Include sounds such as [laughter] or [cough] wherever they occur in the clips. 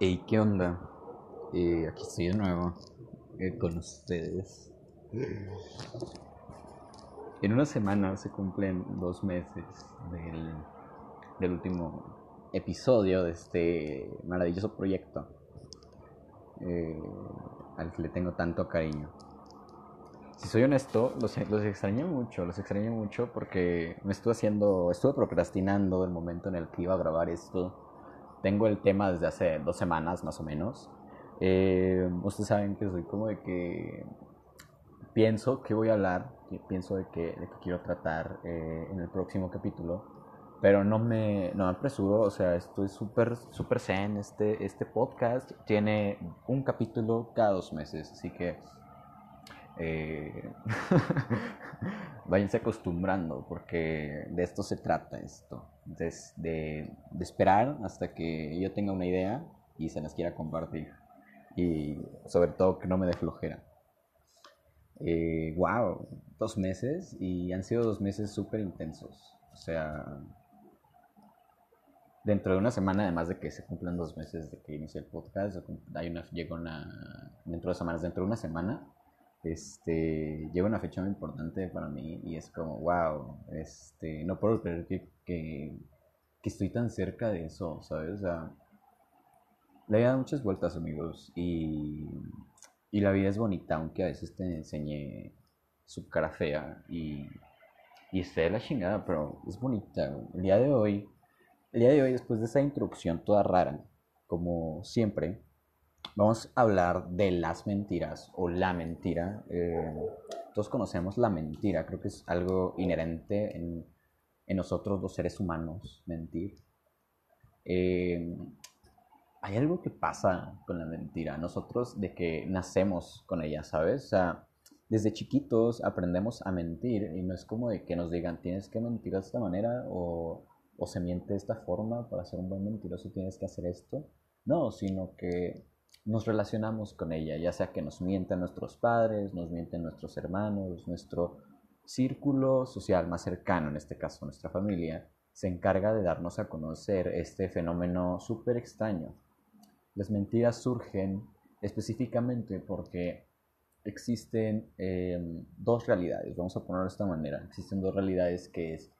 Hey, ¿qué onda? Eh, aquí estoy de nuevo eh, con ustedes. En una semana se cumplen dos meses del, del último episodio de este maravilloso proyecto eh, al que le tengo tanto cariño. Si soy honesto, los, los extrañé mucho, los extrañé mucho porque me estuve haciendo, estuve procrastinando el momento en el que iba a grabar esto tengo el tema desde hace dos semanas más o menos. Eh, ustedes saben que soy como de que pienso que voy a hablar, pienso de que, de que quiero tratar eh, en el próximo capítulo, pero no me, no me apresuro, o sea, estoy súper, súper zen. Este, este podcast tiene un capítulo cada dos meses, así que eh, [laughs] váyanse acostumbrando porque de esto se trata esto, de, de, esperar hasta que yo tenga una idea y se las quiera compartir y sobre todo que no me dé flojera. Eh, wow, dos meses y han sido dos meses súper intensos, o sea, dentro de una semana, además de que se cumplan dos meses de que inicie el podcast, hay una, llega una, dentro de semanas, dentro de una semana, este, lleva una fecha muy importante para mí y es como, wow, este, no puedo creer que, que, estoy tan cerca de eso, ¿sabes? O sea, la vida da muchas vueltas, amigos, y, y la vida es bonita, aunque a veces te enseñe su cara fea y, y esté de la chingada, pero es bonita. El día de hoy, el día de hoy, después de esa introducción toda rara, como siempre, Vamos a hablar de las mentiras o la mentira. Eh, todos conocemos la mentira, creo que es algo inherente en, nosotros los seres humanos, mentir. Eh, hay algo que pasa con la mentira, nosotros de que nacemos con ella, ¿sabes? O sea, desde chiquitos aprendemos a mentir y no es como de que nos digan tienes que mentir de esta manera o, o se miente de esta forma para ser un buen mentiroso tienes que hacer esto. No, sino que nos relacionamos con ella, ya sea que nos mienten nuestros padres, nos mienten nuestros hermanos, nuestro círculo social más cercano, en este caso nuestra familia, se encarga de darnos a conocer este fenómeno súper extraño. Las mentiras surgen específicamente porque existen em, dos realidades, vamos a ponerlo de esta manera, existen dos realidades que es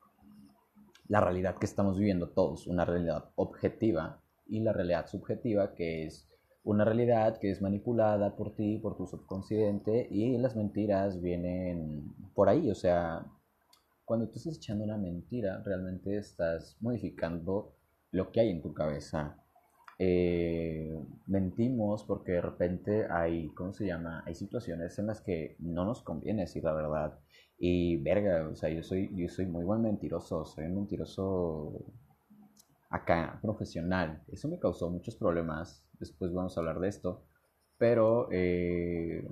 la realidad que estamos viviendo todos, una realidad objetiva y la realidad subjetiva que es una realidad que es manipulada por ti, por tu subconsciente, y las mentiras vienen por ahí. O sea, cuando tú estás echando una mentira, realmente estás modificando lo que hay en tu cabeza. Eh, mentimos porque de repente hay, ¿cómo se llama? Hay situaciones en las que no nos conviene decir la verdad. Y verga, o sea, yo soy, yo soy muy buen mentiroso, soy un mentiroso acá profesional. Eso me causó muchos problemas. Después vamos a hablar de esto. Pero eh,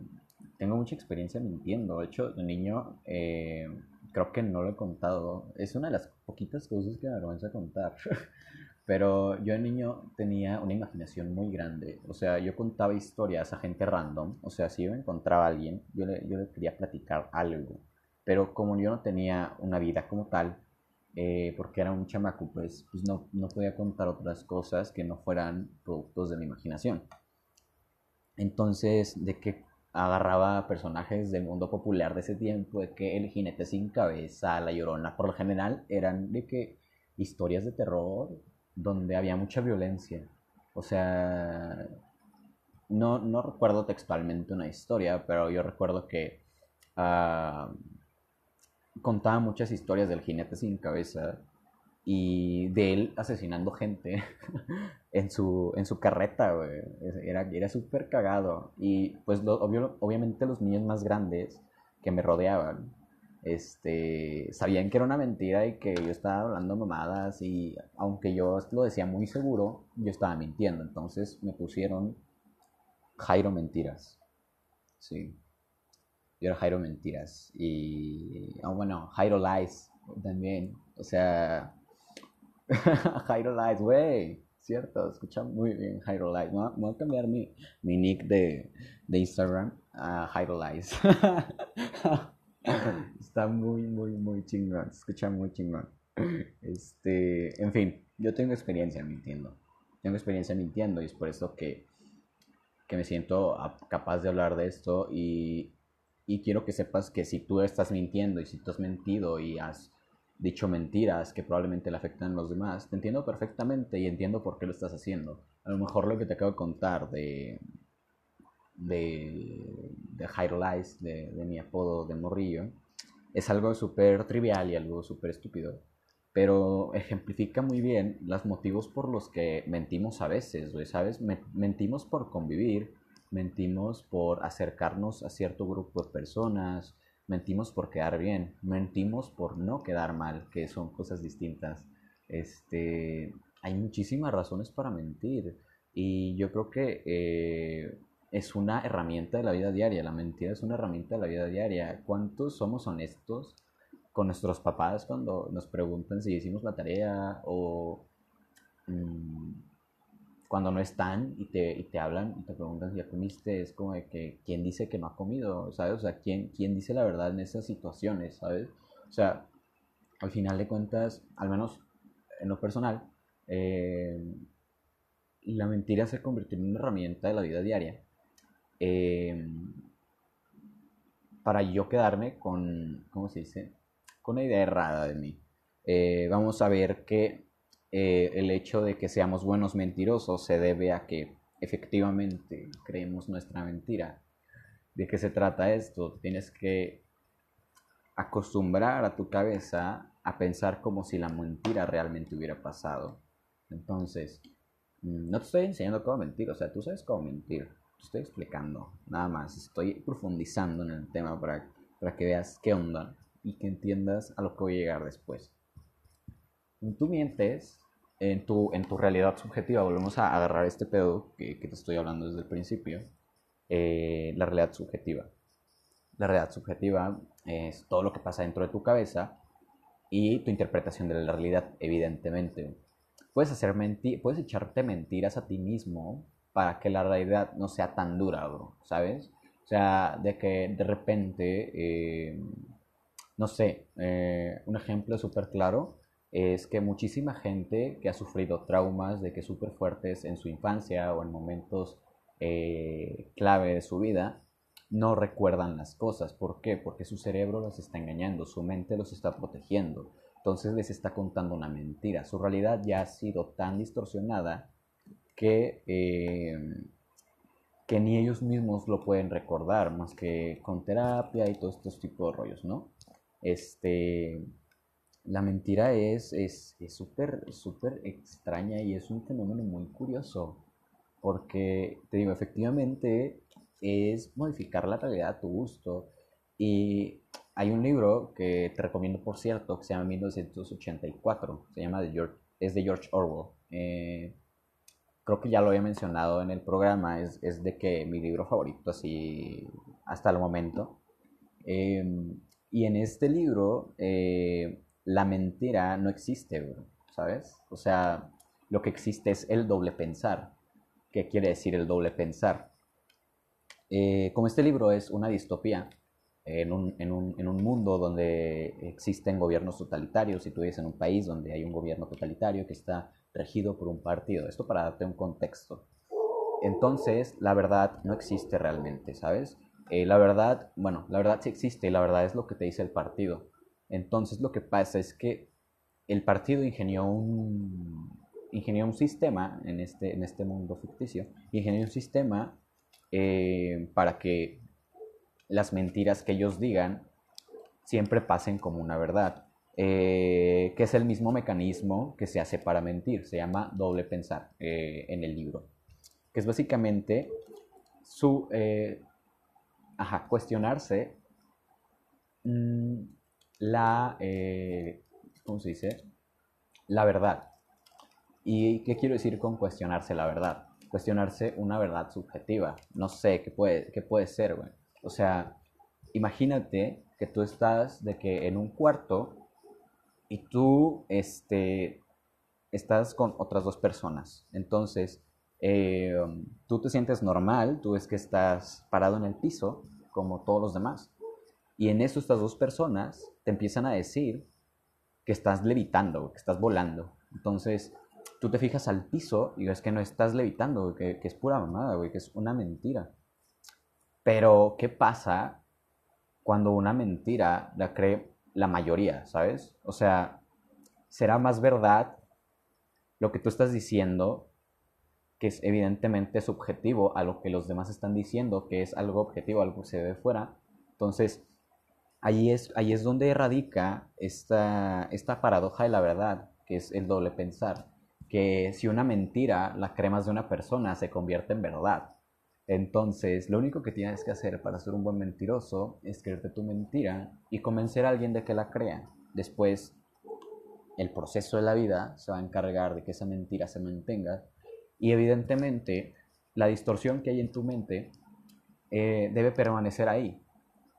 tengo mucha experiencia mintiendo. De hecho, de niño eh, creo que no lo he contado. Es una de las poquitas cosas que me avergüenza contar. [laughs] Pero yo de niño tenía una imaginación muy grande. O sea, yo contaba historias a gente random. O sea, si yo encontraba a alguien, yo le, yo le quería platicar algo. Pero como yo no tenía una vida como tal, eh, porque era un chamaco, pues, pues no, no podía contar otras cosas que no fueran productos de mi imaginación. Entonces, de que agarraba personajes del mundo popular de ese tiempo, de que el jinete sin cabeza, la llorona, por lo general eran de que historias de terror donde había mucha violencia. O sea, no, no recuerdo textualmente una historia, pero yo recuerdo que uh, contaba muchas historias del jinete sin cabeza y de él asesinando gente [laughs] en, su, en su carreta, güey. Era, era súper cagado. Y pues obviamente los niños más grandes que me rodeaban, este, sabían que era una mentira y que yo estaba hablando mamadas y aunque yo lo decía muy seguro, yo estaba mintiendo. Entonces me pusieron Jairo Mentiras. Sí. Yo era Jairo Mentiras. Y. Oh, bueno, Jairo Lies también. O sea. [laughs] Jairo Lies, güey. Cierto, escucha muy bien Jairo Lies. Voy a, cambiar mi, mi nick de, de Instagram a Jairo Lies. [laughs] Está muy, muy, muy chingón. Escucha muy chingón. Este, en fin, yo tengo experiencia mintiendo. tengo experiencia mintiendo y es por eso que, que me siento capaz de hablar de esto y, y quiero que sepas que si tú estás mintiendo y si tú has mentido y has dicho mentiras que probablemente le afectan a los demás, te entiendo perfectamente y entiendo por qué lo estás haciendo. A lo mejor lo que te acabo de contar de, de, de Lies, de, de, mi apodo de morrillo, es algo súper trivial y algo súper estúpido, pero ejemplifica muy bien los motivos por los que mentimos a veces, ¿sabes? Mentimos por convivir, mentimos por acercarnos a cierto grupo de personas, mentimos por quedar bien, mentimos por no quedar mal, que son cosas distintas. Este, hay muchísimas razones para mentir y yo creo que eh, es una herramienta de la vida diaria, la mentira es una herramienta de la vida diaria. ¿Cuántos somos honestos con nuestros papás cuando nos preguntan si hicimos la tarea o mm, cuando no están y te, y te hablan y te preguntan si ya comiste? Es como de que, ¿quién dice que no ha comido? ¿Sabes? O sea, ¿quién, quién dice la verdad en esas situaciones? ¿Sabes? O sea, al final de cuentas, al menos en lo personal, eh, la mentira se convirtió en una herramienta de la vida diaria Em, para yo quedarme con, ¿cómo se dice? Con una idea errada de mí. Eh, vamos a ver que eh, el hecho de que seamos buenos mentirosos se debe a que efectivamente creemos nuestra mentira. ¿De qué se trata esto? Tienes que acostumbrar a tu cabeza a pensar como si la mentira realmente hubiera pasado. Entonces, mm, no te estoy enseñando cómo mentir, o sea, tú sabes cómo mentir estoy explicando, nada más. Estoy profundizando en el tema para, para que veas qué onda y que entiendas a lo que voy a llegar después. Tú mientes en tu, en tu realidad subjetiva. Volvemos a agarrar este pedo que, que te estoy hablando desde el principio. Eh, la realidad subjetiva. La realidad subjetiva es todo lo que pasa dentro de tu cabeza y tu interpretación de la realidad, evidentemente. Puedes, hacer puedes echarte mentiras a ti mismo para que la realidad no sea tan dura, ¿sabes? O sea, de que de repente, eh, no sé, eh, un ejemplo súper claro es que muchísima gente que ha sufrido traumas de que súper fuertes en su infancia o en momentos eh, clave de su vida, no recuerdan las cosas. ¿Por qué? Porque su cerebro los está engañando, su mente los está protegiendo. Entonces les está contando una mentira. Su realidad ya ha sido tan distorsionada que, eh, que ni ellos mismos lo pueden recordar, más que con terapia y todos estos tipos de rollos, ¿no? Este, la mentira es súper, es, extraña y es un fenómeno muy curioso, porque, te digo, efectivamente es modificar la realidad a tu gusto. Y hay un libro que te recomiendo, por cierto, que se llama 1984, se llama de George, es de George Orwell. Eh, creo que ya lo había mencionado en el programa, es, es de que mi libro favorito así hasta el momento. Em, y en este libro eh, la mentira no existe, ¿sabes? O sea, lo que existe es el doble pensar. ¿Qué quiere decir el doble pensar? Eh, como este libro es una distopía, en un, en, un, en un, mundo donde existen gobiernos totalitarios, y tú vives en un país donde hay un gobierno totalitario que está regido por un partido. Esto para darte un contexto. Entonces, la verdad no existe realmente, ¿sabes? Eh, la verdad, bueno, la verdad sí existe, la verdad es lo que te dice el partido. Entonces, lo que pasa es que el partido ingenió un, ingenió un sistema en este, en este mundo ficticio, ingenió un sistema eh, para que las mentiras que ellos digan siempre pasen como una verdad. Eh, que es el mismo mecanismo que se hace para mentir, se llama doble pensar eh, en el libro, que es básicamente su, ajá, cuestionarse mm, la, ¿cómo se dice? La verdad. ¿Y qué quiero decir con cuestionarse la verdad? Cuestionarse una verdad subjetiva. No sé, ¿qué puede, qué puede ser, güey? O sea, imagínate que tú estás de que en un cuarto y tú este, estás con otras dos personas. Entonces, eh, tú te sientes normal, tú ves que estás parado en el piso, como todos los demás. Y en eso estas dos personas te empiezan a decir que estás levitando, que estás volando. Entonces, tú te fijas al piso y ves que no estás levitando, que, que es pura mamada, güey, que es una mentira. Pero, ¿qué pasa cuando una mentira la cree la mayoría, ¿sabes? O sea, será más verdad lo que tú estás diciendo, que es evidentemente subjetivo a lo que los demás están diciendo, que es algo objetivo, algo que se ve fuera. Entonces, ahí es, ahí es donde radica esta, esta paradoja de la verdad, que es el doble pensar, que si una mentira la cree más de una persona, se convierte en verdad. Entonces, lo único que tienes que hacer para ser un buen mentiroso es creerte tu mentira y convencer a alguien de que la crea. Después, el proceso de la vida se va a encargar de que esa mentira se mantenga y evidentemente la distorsión que hay en tu mente eh, debe permanecer ahí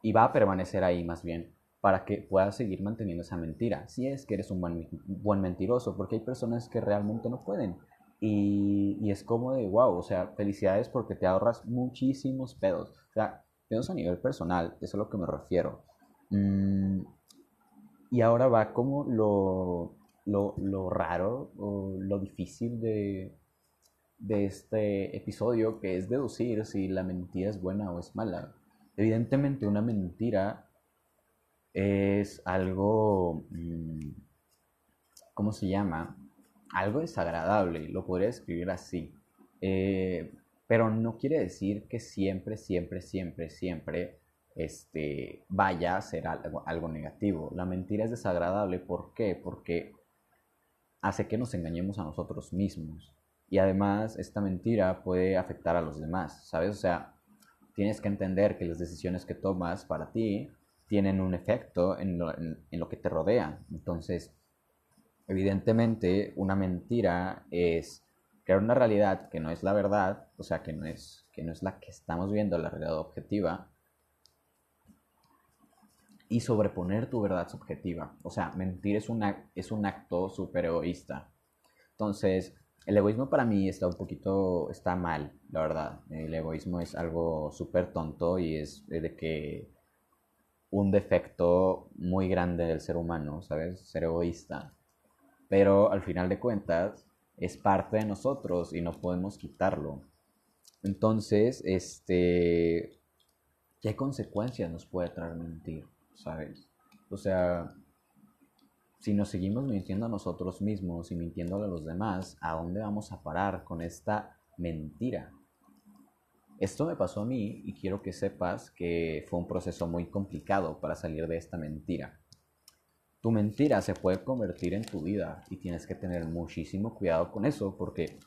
y va a permanecer ahí más bien para que puedas seguir manteniendo esa mentira. Si es que eres un buen, buen mentiroso, porque hay personas que realmente no pueden. Y, es como de, wow, o sea, felicidades porque te ahorras muchísimos pedos. O sea, pedos a nivel personal, eso es a lo que me refiero. Mm, y ahora va como lo, lo, raro o lo difícil de, de este episodio, que es deducir si la mentira es buena o es mala. Evidentemente una mentira es algo, mm, ¿cómo se llama? algo desagradable, lo podría describir así. Eh, pero no quiere decir que siempre, siempre, siempre, siempre este, vaya a ser algo, algo negativo. La mentira es desagradable, ¿por qué? Porque hace que nos engañemos a nosotros mismos. Y además esta mentira puede afectar a los demás, ¿sabes? O sea, tienes que entender que las decisiones que tomas para ti tienen un efecto en lo, en lo que te rodea. Entonces, Evidentemente, una mentira es crear una realidad que no es la verdad, o sea, que no es, que no es la que estamos viendo, la realidad objetiva, y sobreponer tu verdad subjetiva. O sea, mentir es, una, es un acto súper egoísta. Entonces, el egoísmo para mí está un poquito, está mal, la verdad. El egoísmo es algo súper tonto y es de que un defecto muy grande del ser humano, ¿sabes? Ser egoísta pero al final de cuentas es parte de nosotros y no podemos quitarlo. Entonces, este, ¿qué consecuencias nos puede traer mentir? ¿Sabes? O sea, si nos seguimos mintiendo a nosotros mismos y mintiendo a los demás, ¿a dónde vamos a parar con esta mentira? Esto me pasó a mí y quiero que sepas que fue un proceso muy complicado para salir de esta mentira. Tu mentira se puede convertir en tu vida y tienes que tener muchísimo cuidado con eso porque,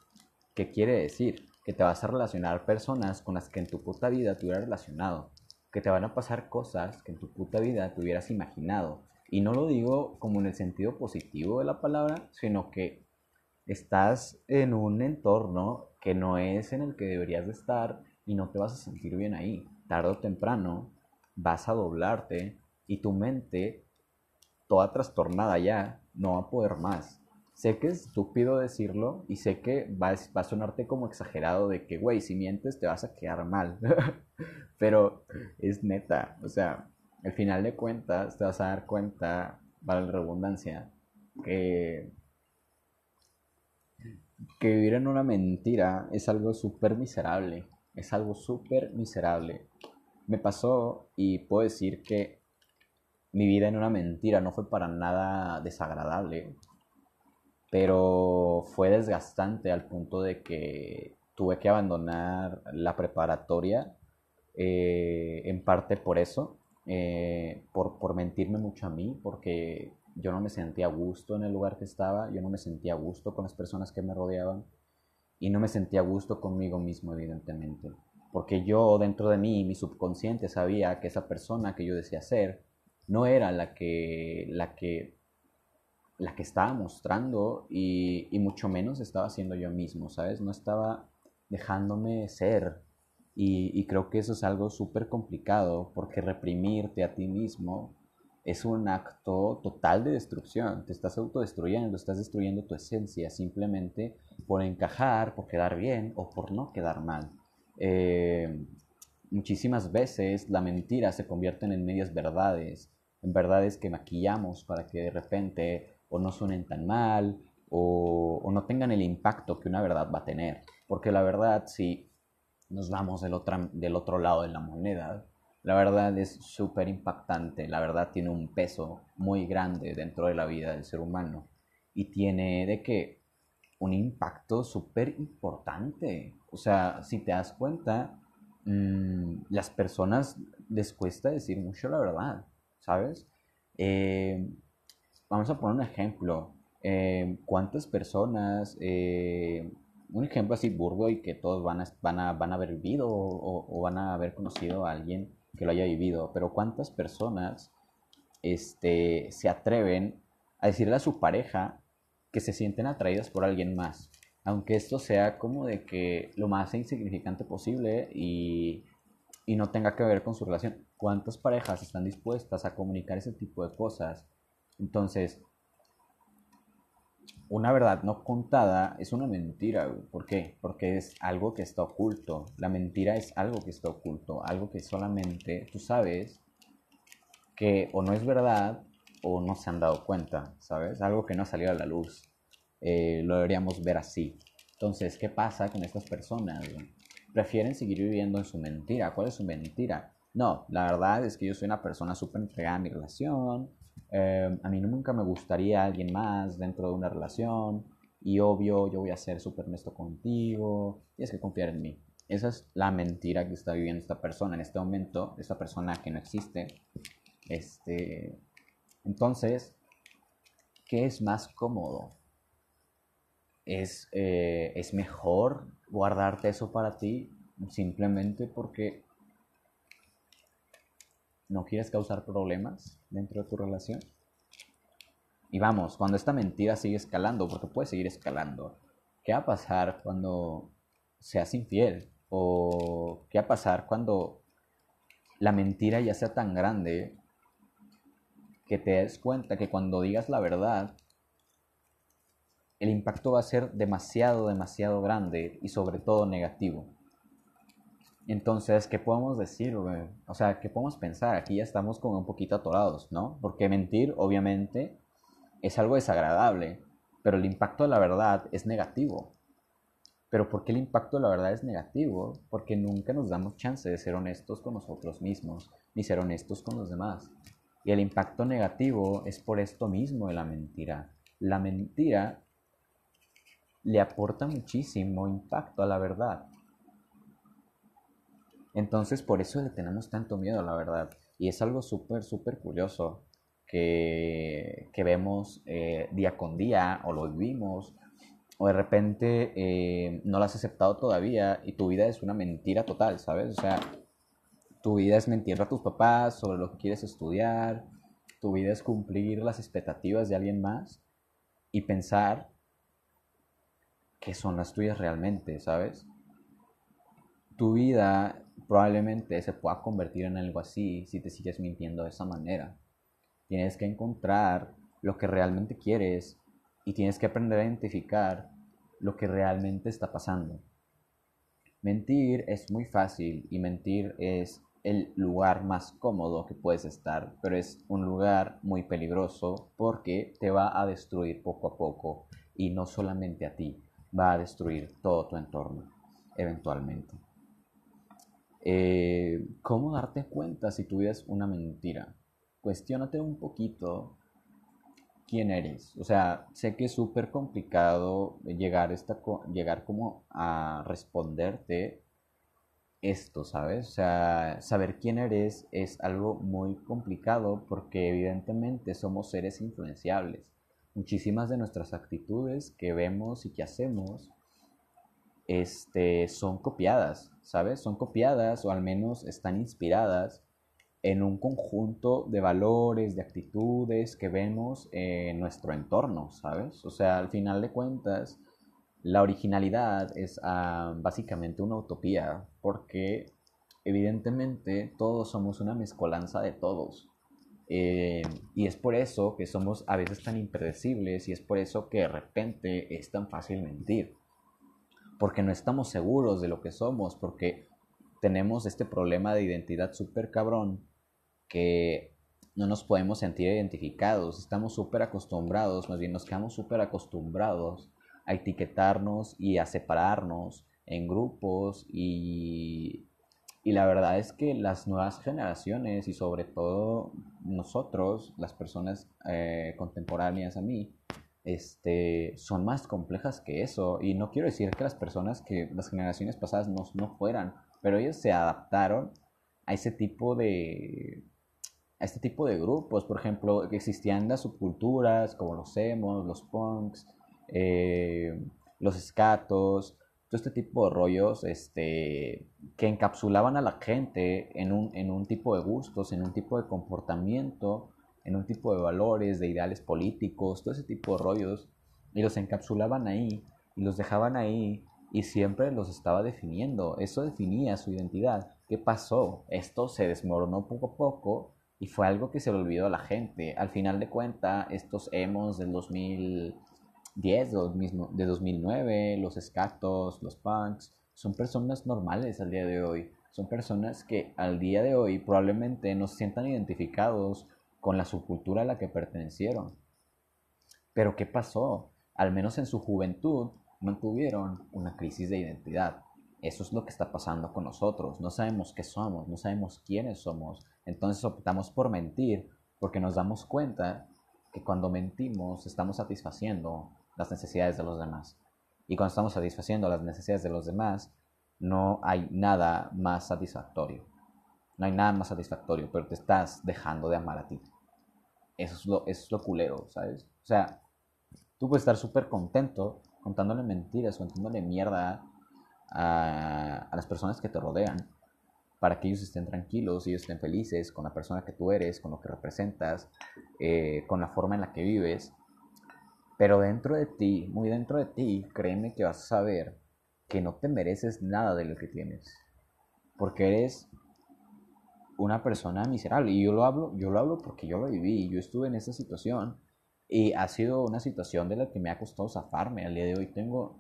¿qué quiere decir? Que te vas a relacionar personas con las que en tu puta vida te hubieras relacionado, que te van a pasar cosas que en tu puta vida te hubieras imaginado. Y no lo digo como en el sentido positivo de la palabra, sino que estás en un entorno que no es en el que deberías de estar y no te vas a sentir bien ahí. Tarde o temprano vas a doblarte y tu mente toda trastornada ya, no va a poder más. Sé que es estúpido decirlo y sé que va, a sonarte como exagerado de que, güey, si mientes te vas a quedar mal. [laughs] Pero es neta, o sea, al final de cuentas te vas a dar cuenta, para la redundancia, que, que vivir en una mentira es algo súper miserable. Es algo súper miserable. Me pasó y puedo decir que mi vida en una mentira no fue para nada desagradable, pero fue desgastante al punto de que tuve que abandonar la preparatoria, eh, en parte por eso, eh, por, por mentirme mucho a mí, porque yo no me sentía a gusto en el lugar que estaba, yo no me sentía a gusto con las personas que me rodeaban y no me sentía a gusto conmigo mismo, evidentemente. Porque yo dentro de mí, mi subconsciente sabía que esa persona que yo decía ser no era la que, la que, la que estaba mostrando y, y mucho menos estaba siendo yo mismo, ¿sabes? No estaba dejándome ser. Y, y creo que eso es algo súper complicado porque reprimirte a ti mismo es un acto total de destrucción. Te estás autodestruyendo, estás destruyendo tu esencia simplemente por encajar, por quedar bien o por no quedar mal. Eh, muchísimas veces la mentira se convierte en medias verdades en verdades que maquillamos para que de repente o no suenen tan mal o, no tengan el impacto que una verdad va a tener. Porque la verdad, si nos vamos del otro, del otro lado de la moneda, la verdad es súper impactante, la verdad tiene un peso muy grande dentro de la vida del ser humano y tiene de que un impacto súper importante. O sea, si te das cuenta, mm, las personas les cuesta decir mucho la verdad, ¿sabes? Eh, vamos a poner un ejemplo. Eh, ¿Cuántas personas, eh, un ejemplo así burdo y que todos van a, van a, van a haber vivido o, van a haber conocido a alguien que lo haya vivido, pero cuántas personas este, se atreven a decirle a su pareja que se sienten atraídas por alguien más, aunque esto sea como de que lo más insignificante posible y, y no tenga que ver con su relación. ¿Cuántas parejas están dispuestas a comunicar ese tipo de cosas? Entonces, una verdad no contada es una mentira. ¿Por qué? Porque es algo que está oculto. La mentira es algo que está oculto, algo que solamente tú sabes que o no es verdad o no se han dado cuenta, ¿sabes? Algo que no ha salido a la luz. Eh, lo deberíamos ver así. Entonces, ¿qué pasa con estas personas? Prefieren seguir viviendo en su mentira. ¿Cuál es su mentira? No, la verdad es que yo soy una persona súper entregada a mi relación, Em, a mí nunca me gustaría alguien más dentro de una relación y obvio yo voy a ser súper honesto contigo, tienes que confiar en mí. Esa es la mentira que está viviendo esta persona en este momento, esta persona que no existe. Este, entonces, ¿qué es más cómodo? ¿Es, eh, ¿Es mejor guardarte eso para ti simplemente porque no quieres causar problemas dentro de tu relación. Y vamos, cuando esta mentira sigue escalando, porque puede seguir escalando, ¿qué va a pasar cuando seas infiel? ¿O qué va a pasar cuando la mentira ya sea tan grande que te des cuenta que cuando digas la verdad, el impacto va a ser demasiado, demasiado grande y sobre todo negativo? Entonces, ¿qué podemos decir, O sea, ¿qué podemos pensar? Aquí ya estamos como un poquito atorados, ¿no? Porque mentir, obviamente, es algo desagradable, pero el impacto de la verdad es negativo. Pero ¿por qué el impacto de la verdad es negativo? Porque nunca nos damos chance de ser honestos con nosotros mismos, ni ser honestos con los demás. Y el impacto negativo es por esto mismo de la mentira. La mentira le aporta muchísimo impacto a la verdad. Entonces por eso le tenemos tanto miedo, la verdad. Y es algo súper, súper curioso que, que vemos eh, día con día o lo vivimos o de repente eh, no lo has aceptado todavía y tu vida es una mentira total, ¿sabes? O sea, tu vida es mentir a tus papás sobre lo que quieres estudiar, tu vida es cumplir las expectativas de alguien más y pensar que son las tuyas realmente, ¿sabes? Tu vida probablemente se pueda convertir en algo así si te sigues mintiendo de esa manera. Tienes que encontrar lo que realmente quieres y tienes que aprender a identificar lo que realmente está pasando. Mentir es muy fácil y mentir es el lugar más cómodo que puedes estar, pero es un lugar muy peligroso porque te va a destruir poco a poco y no solamente a ti, va a destruir todo tu entorno eventualmente. Eh, ¿Cómo darte cuenta si tu vida es una mentira? Cuestiónate un poquito quién eres. O sea, sé que es súper complicado llegar, esta, llegar como a responderte esto, ¿sabes? O sea, saber quién eres es algo muy complicado porque evidentemente somos seres influenciables. Muchísimas de nuestras actitudes que vemos y que hacemos este, son copiadas, ¿sabes? Son copiadas o al menos están inspiradas en un conjunto de valores, de actitudes que vemos en nuestro entorno, ¿sabes? O sea, al final de cuentas, la originalidad es ah, básicamente una utopía, porque evidentemente todos somos una mezcolanza de todos. Eh, y es por eso que somos a veces tan impredecibles y es por eso que de repente es tan fácil mentir porque no estamos seguros de lo que somos, porque tenemos este problema de identidad súper cabrón que no nos podemos sentir identificados, estamos súper acostumbrados, más bien nos quedamos súper acostumbrados a etiquetarnos y a separarnos en grupos y, y la verdad es que las nuevas generaciones y sobre todo nosotros, las personas eh, contemporáneas a mí, este, son más complejas que eso. Y no quiero decir que las personas que las generaciones pasadas no, no fueran, pero ellos se adaptaron a ese tipo de, a este tipo de grupos. Por ejemplo, existían las subculturas como los emos, los punks, eh, los escatos, todo este tipo de rollos este, que encapsulaban a la gente en un, en un tipo de gustos, en un tipo de comportamiento, en un tipo de valores, de ideales políticos, todo ese tipo de rollos, y los encapsulaban ahí, y los dejaban ahí, y siempre los estaba definiendo. Eso definía su identidad. ¿Qué pasó? Esto se desmoronó poco a poco y fue algo que se le olvidó a la gente. Al final de cuentas, estos emos del 2000 10, de 2009, los escatos, los punks, son personas normales al día de hoy. Son personas que al día de hoy probablemente no se sientan identificados con la subcultura a la que pertenecieron. Pero ¿qué pasó? Al menos en su juventud no tuvieron una crisis de identidad. Eso es lo que está pasando con nosotros. No sabemos qué somos, no sabemos quiénes somos. Entonces optamos por mentir porque nos damos cuenta que cuando mentimos estamos satisfaciendo las necesidades de los demás. Y cuando estamos satisfaciendo las necesidades de los demás, no hay nada más satisfactorio. No hay nada más satisfactorio, pero te estás dejando de amar a ti. Eso es lo, eso es lo culero, ¿sabes? O sea, tú puedes estar súper contento contándole mentiras, contándole mierda a, a, las personas que te rodean para que ellos estén tranquilos, ellos estén felices con la persona que tú eres, con lo que representas, eh, con la forma en la que vives. Pero dentro de ti, muy dentro de ti, créeme que vas a saber que no te mereces nada de lo que tienes. Porque eres una persona miserable. Y yo lo hablo, yo lo hablo porque yo lo viví, yo estuve en esa situación. Y ha sido una situación de la que me ha costado zafarme. Al día de hoy tengo,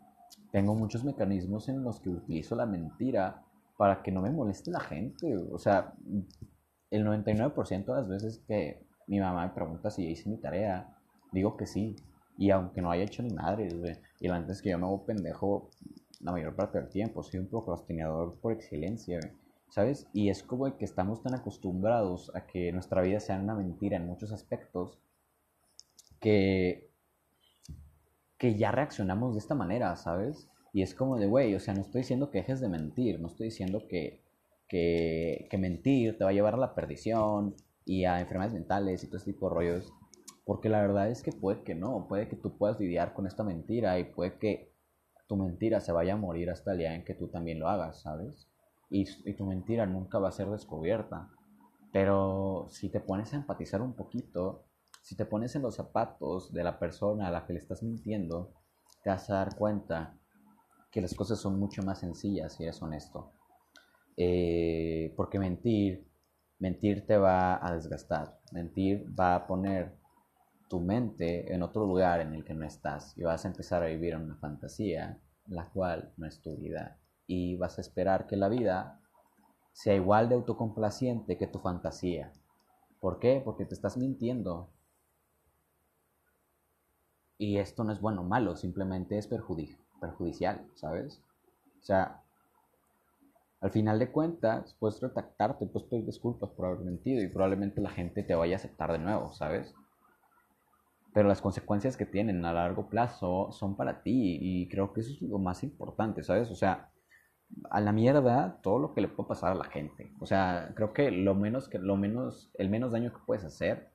tengo muchos mecanismos en los que utilizo la mentira para que no me moleste la gente. O sea, el 99% de las veces que mi mamá me pregunta si hice mi tarea, digo que sí. Y aunque no haya hecho ni madre, y la verdad es que yo me hago pendejo la mayor parte del tiempo, soy un procrastinador por excelencia, ¿sabes? Y es como que estamos tan acostumbrados a que nuestra vida sea una mentira en muchos aspectos que, que ya reaccionamos de esta manera, ¿sabes? Y es como de, güey, o sea, no estoy diciendo que dejes de mentir, no estoy diciendo que, que, que mentir te va a llevar a la perdición y a enfermedades mentales y todo este tipo de rollos. Porque la verdad es que puede que no, puede que tú puedas lidiar con esta mentira y puede que tu mentira se vaya a morir hasta el día en que tú también lo hagas, ¿sabes? Y, tu mentira nunca va a ser descubierta. Pero si te pones a empatizar un poquito, si te pones en los zapatos de la persona a la que le estás mintiendo, te vas a dar cuenta que las cosas son mucho más sencillas si eres honesto. Eh, porque mentir, mentir te va a desgastar, mentir va a poner tu mente en otro lugar en el que no estás y vas a empezar a vivir una fantasía, la cual no es tu vida. Y vas a esperar que la vida sea igual de autocomplaciente que tu fantasía. ¿Por qué? Porque te estás mintiendo. Y esto no es bueno o malo, simplemente es perjudicial, ¿sabes? O sea, al final de cuentas, puedes retractarte, puedes pedir disculpas por haber mentido y probablemente la gente te vaya a aceptar de nuevo, ¿sabes? pero las consecuencias que tienen a largo plazo son para ti y creo que eso es lo más importante, ¿sabes? O sea, a la mierda todo lo que le puede pasar a la gente. O sea, creo que lo menos que lo menos el menos daño que puedes hacer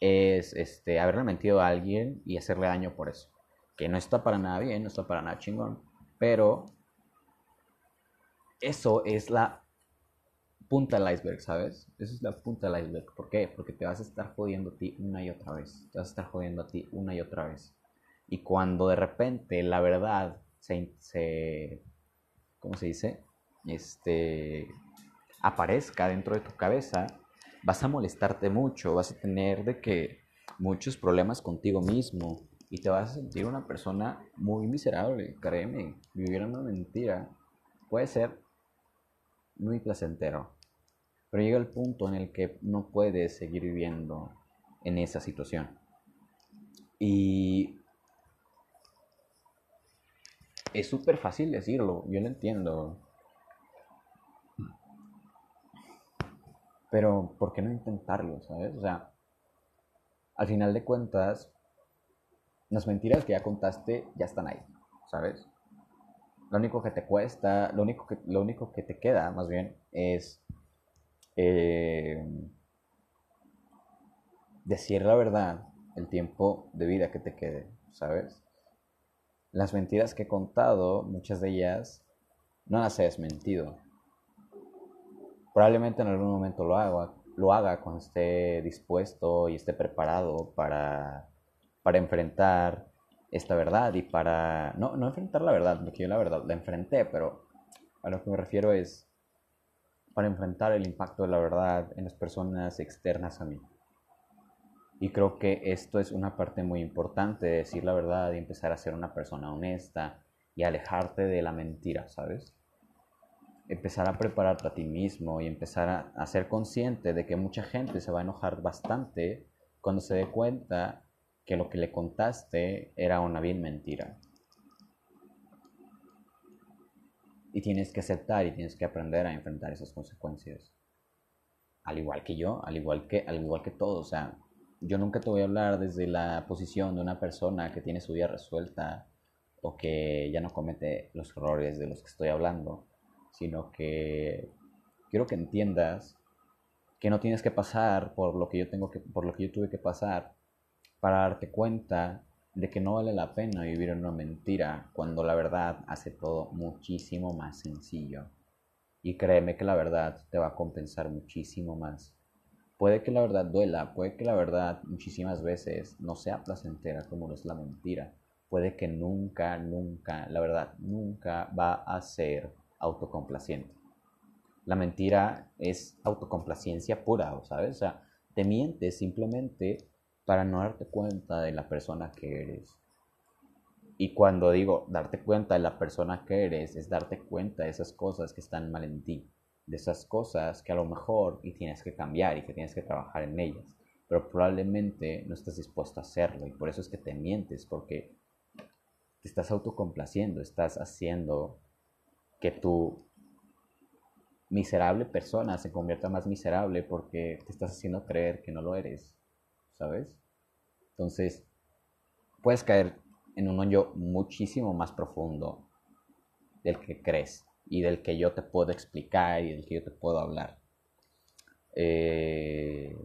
es este haberle mentido a alguien y hacerle daño por eso, que no está para nada bien, no está para nada chingón, pero eso es la punta del iceberg, ¿sabes? Esa es la punta del iceberg. ¿Por qué? Porque te vas a estar jodiendo a ti una y otra vez. Te vas a estar jodiendo a ti una y otra vez. Y cuando de repente la verdad se ¿cómo se dice? Este, aparezca dentro de tu cabeza, vas a molestarte mucho, vas a tener de que muchos problemas contigo mismo y te vas a sentir una persona muy miserable, créeme, vivir una mentira puede ser muy placentero, Pero llega el punto en el que no puedes seguir viviendo en esa situación. Y es súper fácil decirlo, yo lo entiendo. Pero, ¿por qué no intentarlo, sabes? O sea, al final de cuentas, las mentiras que ya contaste ya están ahí, ¿sabes? Lo único que te cuesta, lo único que, lo único que te queda, más bien, es eh, decir la verdad el tiempo de vida que te quede, ¿sabes? Las mentiras que he contado, muchas de ellas, no las he desmentido. Probablemente en algún momento lo haga, lo haga cuando esté dispuesto y esté preparado para, para enfrentar esta verdad y para... No, no enfrentar la verdad, porque yo la verdad la enfrenté, pero a lo que me refiero es para enfrentar el impacto de la verdad en las personas externas a mí. Y creo que esto es una parte muy importante, de decir la verdad y empezar a ser una persona honesta y alejarte de la mentira, ¿sabes? Empezar a prepararte a ti mismo y empezar a, a ser consciente de que mucha gente se va a enojar bastante cuando se dé cuenta que lo que le contaste era una bien mentira. Y tienes que aceptar y tienes que aprender a enfrentar esas consecuencias. Al igual que yo, al igual que, al igual que todos. O sea, yo nunca te voy a hablar desde la posición de una persona que tiene su vida resuelta o que ya no comete los errores de los que estoy hablando, sino que quiero que entiendas que no tienes que pasar por lo que yo tengo que por lo que yo tuve que pasar para darte cuenta de que no vale la pena vivir en una mentira cuando la verdad hace todo muchísimo más sencillo. Y créeme que la verdad te va a compensar muchísimo más. Puede que la verdad duela, puede que la verdad muchísimas veces no sea placentera como no es la mentira. Puede que nunca, nunca, la verdad nunca va a ser autocomplaciente. La mentira es autocomplacencia pura, ¿sabes? O sea, te mientes simplemente para no darte cuenta de la persona que eres. Y cuando digo darte cuenta de la persona que eres, es darte cuenta de esas cosas que están mal en ti de esas cosas que a lo mejor y tienes que cambiar y que tienes que trabajar en ellas, pero probablemente no estás dispuesto a hacerlo y por eso es que te mientes, porque te estás autocomplaciendo, estás haciendo que tu miserable persona se convierta más miserable porque te estás haciendo creer que no lo eres, ¿sabes? Entonces, puedes caer en un hoyo muchísimo más profundo del que crees y del que yo te puedo explicar y del que yo te puedo hablar. Eh,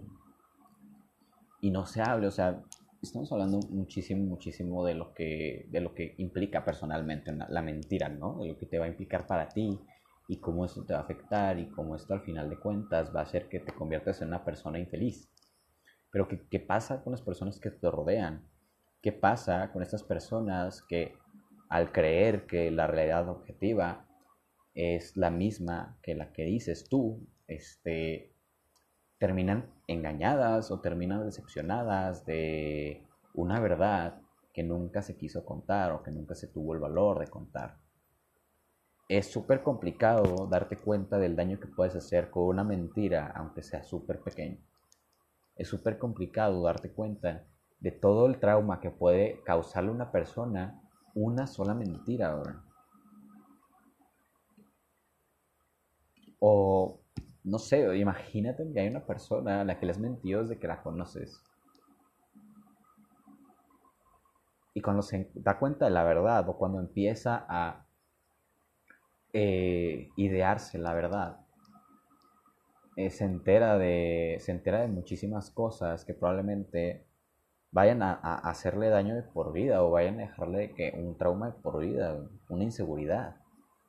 y no se hable, o sea, estamos hablando muchísimo, muchísimo de lo que, de lo que implica personalmente la mentira, ¿no? De lo que te va a implicar para ti y cómo eso te va a afectar y cómo esto al final de cuentas va a hacer que te conviertas en una persona infeliz. Pero ¿qué, qué pasa con las personas que te rodean? ¿Qué pasa con estas personas que al creer que la realidad objetiva es la misma que la que dices tú, este, terminan engañadas o terminan decepcionadas de una verdad que nunca se quiso contar o que nunca se tuvo el valor de contar. Es súper complicado darte cuenta del daño que puedes hacer con una mentira, aunque sea súper pequeño. Es súper complicado darte cuenta de todo el trauma que puede causarle a una persona una sola mentira, ahora. O, no sé, imagínate que hay una persona a la que le has mentido desde que la conoces. Y cuando se da cuenta de la verdad o cuando empieza a eh, idearse la verdad, eh, se, entera de, se entera de muchísimas cosas que probablemente vayan a, hacerle daño de por vida o vayan a dejarle que un trauma de por vida, una inseguridad.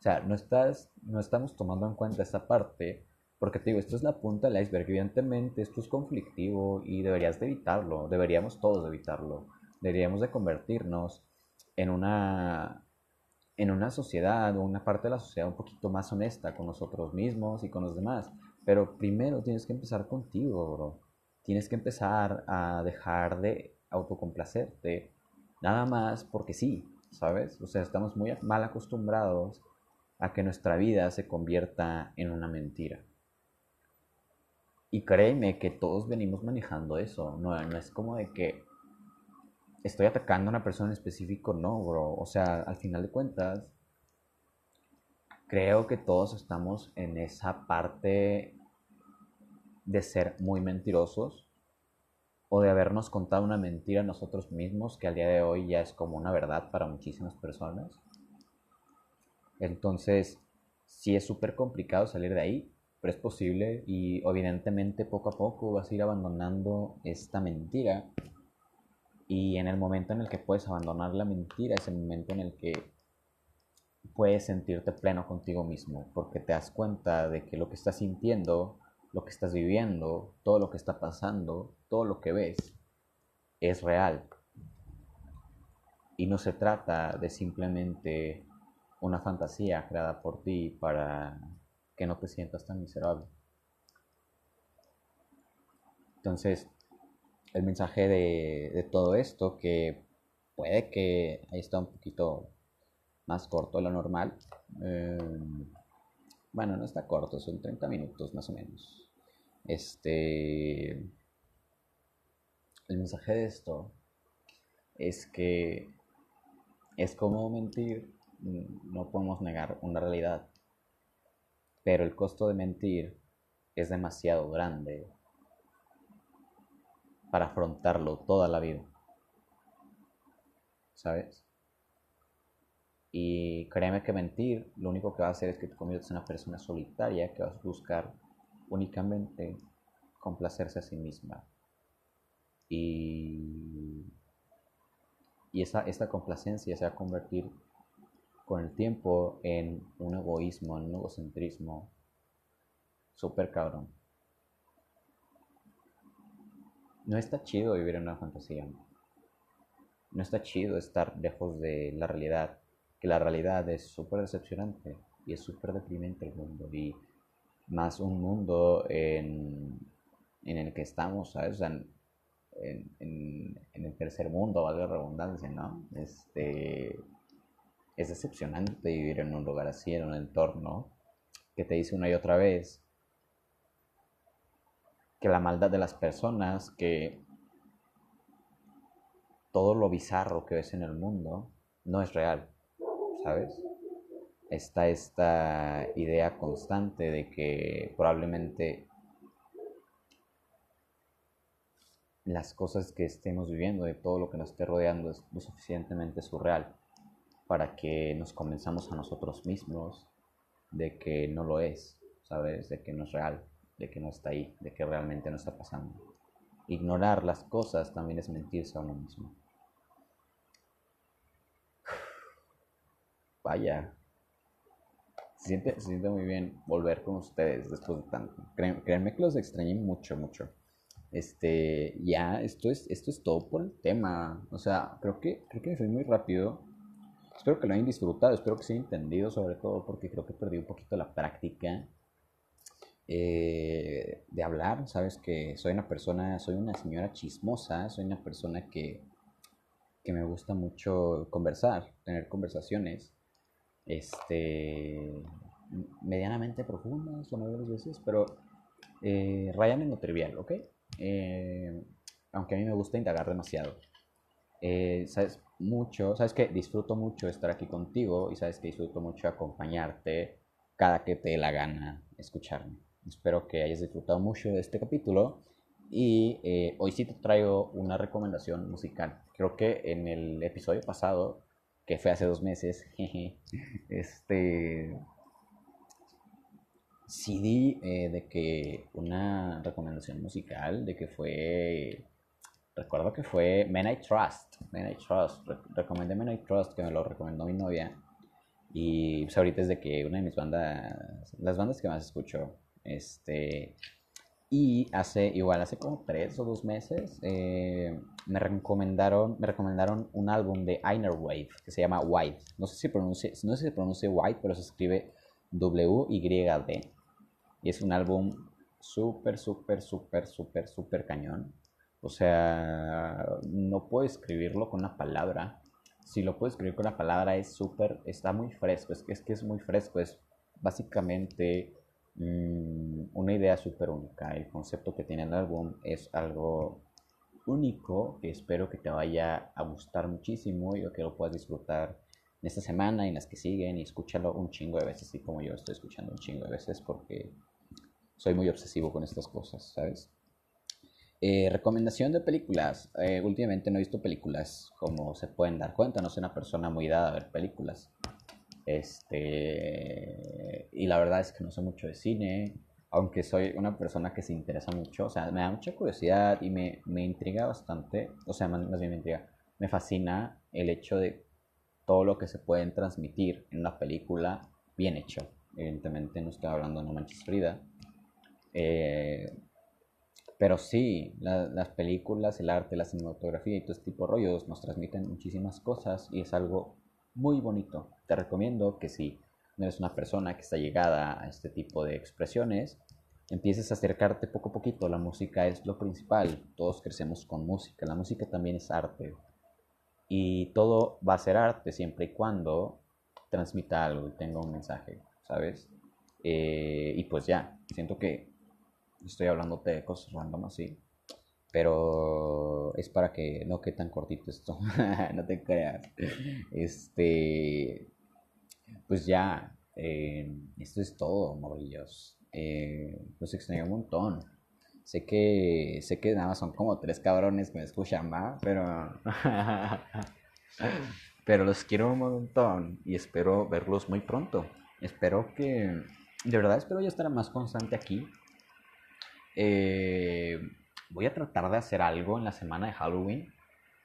O sea, no, estás, no estamos tomando en cuenta esta parte porque te digo, esto es la punta del iceberg. Evidentemente, esto es conflictivo y deberías de evitarlo. Deberíamos todos evitarlo. Deberíamos de convertirnos en una, en una sociedad o una parte de la sociedad un poquito más honesta con nosotros mismos y con los demás. Pero primero tienes que empezar contigo, bro. Tienes que empezar a dejar de autocomplacerte. Nada más porque sí, ¿sabes? O sea, estamos muy mal acostumbrados a que nuestra vida se convierta en una mentira. Y créeme que todos venimos manejando eso. No, no es como de que estoy atacando a una persona en específico, no, bro. O sea, al final de cuentas, creo que todos estamos en esa parte de ser muy mentirosos o de habernos contado una mentira nosotros mismos que al día de hoy ya es como una verdad para muchísimas personas. Entonces, sí es súper complicado salir de ahí, pero es posible y evidentemente poco a poco vas a ir abandonando esta mentira y en el momento en el que puedes abandonar la mentira es el momento en el que puedes sentirte pleno contigo mismo, porque te das cuenta de que lo que estás sintiendo, lo que estás viviendo, todo lo que está pasando, todo lo que ves, es real. Y no se trata de simplemente una fantasía creada por ti para que no te sientas tan miserable. Entonces, el mensaje de, todo esto, que puede que ahí está un poquito más corto de lo normal. Eh, bueno, no está corto, son 30 minutos más o menos. Este. El mensaje de esto es que es como mentir, no podemos negar una realidad, pero el costo de mentir es demasiado grande para afrontarlo toda la vida. ¿Sabes? Y créeme que mentir lo único que va a hacer es que te conviertas en una persona solitaria que vas a buscar únicamente complacerse a sí misma. Y, y esa, esta complacencia se va a convertir con el tiempo en un egoísmo, en un egocentrismo súper cabrón. No está chido vivir en una fantasía. No está chido estar lejos de la realidad. Que la realidad es súper decepcionante y es súper deprimente el mundo. Y más un mundo en, el que estamos, ¿sabes? en, el tercer mundo, valga la redundancia, ¿no? Este, es decepcionante vivir en un lugar así, en un entorno que te dice una y otra vez que la maldad de las personas, que todo lo bizarro que ves en el mundo no es real, ¿sabes? Está esta idea constante de que probablemente las cosas que estemos viviendo, de todo lo que nos esté rodeando, es lo suficientemente surreal para que nos convenzamos a nosotros mismos de que no lo es, ¿sabes? De que no es real de que no está ahí, de que realmente no está pasando. Ignorar las cosas también es mentirse a uno mismo. [sighs] Vaya. Se siente, siente muy bien volver con ustedes después de tanto. créanme que los extrañé mucho, mucho. Este, ya, esto es, esto es todo por el tema. O sea, creo que, creo que me fui muy rápido. Espero que lo hayan disfrutado, espero que se hayan entendido sobre todo porque creo que perdí un poquito la práctica eh, de hablar, sabes que soy una persona, soy una señora chismosa, soy una persona que, que me gusta mucho conversar, tener conversaciones, este, medianamente profundas la mayoría de las veces, pero eh, rayan en trivial, ¿ok? Eh, aunque a mí me gusta indagar demasiado. Eh, sabes mucho, sabes que disfruto mucho estar aquí contigo y sabes que disfruto mucho acompañarte cada que te dé la gana escucharme. Espero que hayas disfrutado mucho de este capítulo. Y eh, hoy sí te traigo una recomendación musical. Creo que en el episodio pasado, que fue hace dos meses, [laughs] este. Sí di eh, de que una recomendación musical, de que fue. Recuerdo que fue Men I Trust. Men I Trust. recomendé Men I Trust, que me lo recomendó mi novia. Y pues ahorita es de que una de mis bandas, las bandas que más escucho este, y hace, igual hace como tres o dos meses, eh, me, recomendaron, me recomendaron un álbum de Einer Wave que se llama White. No sé si pronuncia, no sé si pronuncia White, pero se escribe W-Y-D. Y es un álbum súper, súper, súper, súper, súper cañón. O sea, no puedo escribirlo con una palabra. Si lo puedo escribir con una palabra es súper, está muy fresco. Es que, es que es muy fresco. Es básicamente mm, una idea súper única. El concepto que tiene el álbum es algo único que espero que te vaya a gustar muchísimo y que lo puedas disfrutar en esta semana y en las que siguen y escúchalo un chingo de veces, así como yo estoy escuchando un chingo de veces porque soy muy obsesivo con estas cosas, ¿sabes? Eh, recomendación de películas. Eh, últimamente no he visto películas, como se pueden dar cuenta. No soy una persona muy dada a ver películas. Este, y la verdad es que no sé mucho de cine, aunque soy una persona que se interesa mucho. O sea, me da mucha curiosidad y me, me intriga bastante. O sea, más, bien me intriga. Me fascina el hecho de todo lo que se pueden transmitir en una película bien hecho. Evidentemente no estoy hablando de No Manches Frida. Eh, pero sí, las películas, el arte, la cinematografía y todo este tipo de rollos nos transmiten muchísimas cosas y es algo muy bonito. Te recomiendo que si no eres una persona que está llegada a este tipo de expresiones, empieces a acercarte poco a poquito. La música es lo principal. Todos crecemos con música. La música también es arte. Y todo va a ser arte siempre y cuando transmita algo y tenga un mensaje, ¿sabes? Eh, y pues ya, siento que estoy hablándote de cosas random así. Pero es para que no quede tan cortito esto. [laughs] no te creas. Este. Pues ya. Eh, esto es todo, morillos. Eh, los extraño un montón. Sé que. Sé que nada más son como tres cabrones que me escuchan, ¿va? Pero. [laughs] pero los quiero un montón. Y espero verlos muy pronto. Espero que. De verdad espero ya estar más constante aquí eh, voy a tratar de hacer algo en la semana de Halloween.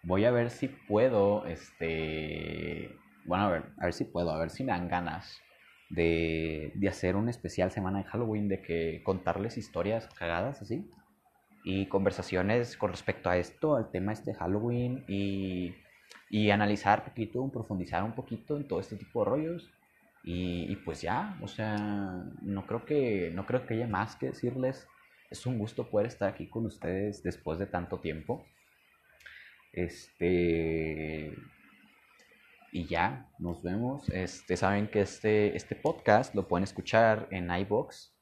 Voy a ver si puedo, este... Bueno, a ver, a ver si puedo, a ver si me dan ganas de, de hacer un especial semana de Halloween, de que contarles historias cagadas así. Y conversaciones con respecto a esto, al tema este de Halloween y, y analizar un poquito, profundizar un poquito en todo este tipo de rollos. Y, y, pues ya, o sea, no creo que no creo que haya más que decirles. Es un gusto poder estar aquí con ustedes después de tanto tiempo. Este. Y ya, nos vemos. Este, saben que este, este podcast lo pueden escuchar en iBox.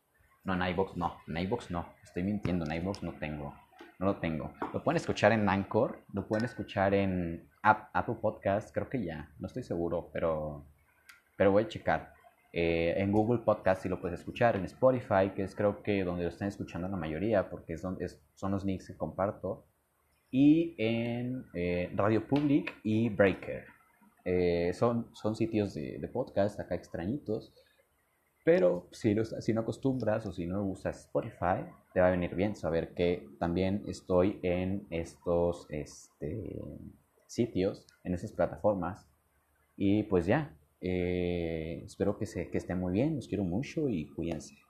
No, en iBox no. En iBox no. Estoy mintiendo. En iBox no tengo. No lo tengo. Lo pueden escuchar en Anchor. Lo pueden escuchar en Apple Podcast. Creo que ya. No estoy seguro, pero, pero voy a checar. Eh, en Google Podcast si lo puedes escuchar, en Spotify, que es creo que donde lo están escuchando la mayoría, porque es donde son los links que comparto, y en eh, Radio Public y Breaker. Eh, son, son sitios de, podcast acá extrañitos, pero si, si no acostumbras o si no usas Spotify, te va a venir bien saber que también estoy en estos este, sitios, en esas plataformas. Y pues ya, eh, espero que, se, que estén muy bien, los quiero mucho y cuídense.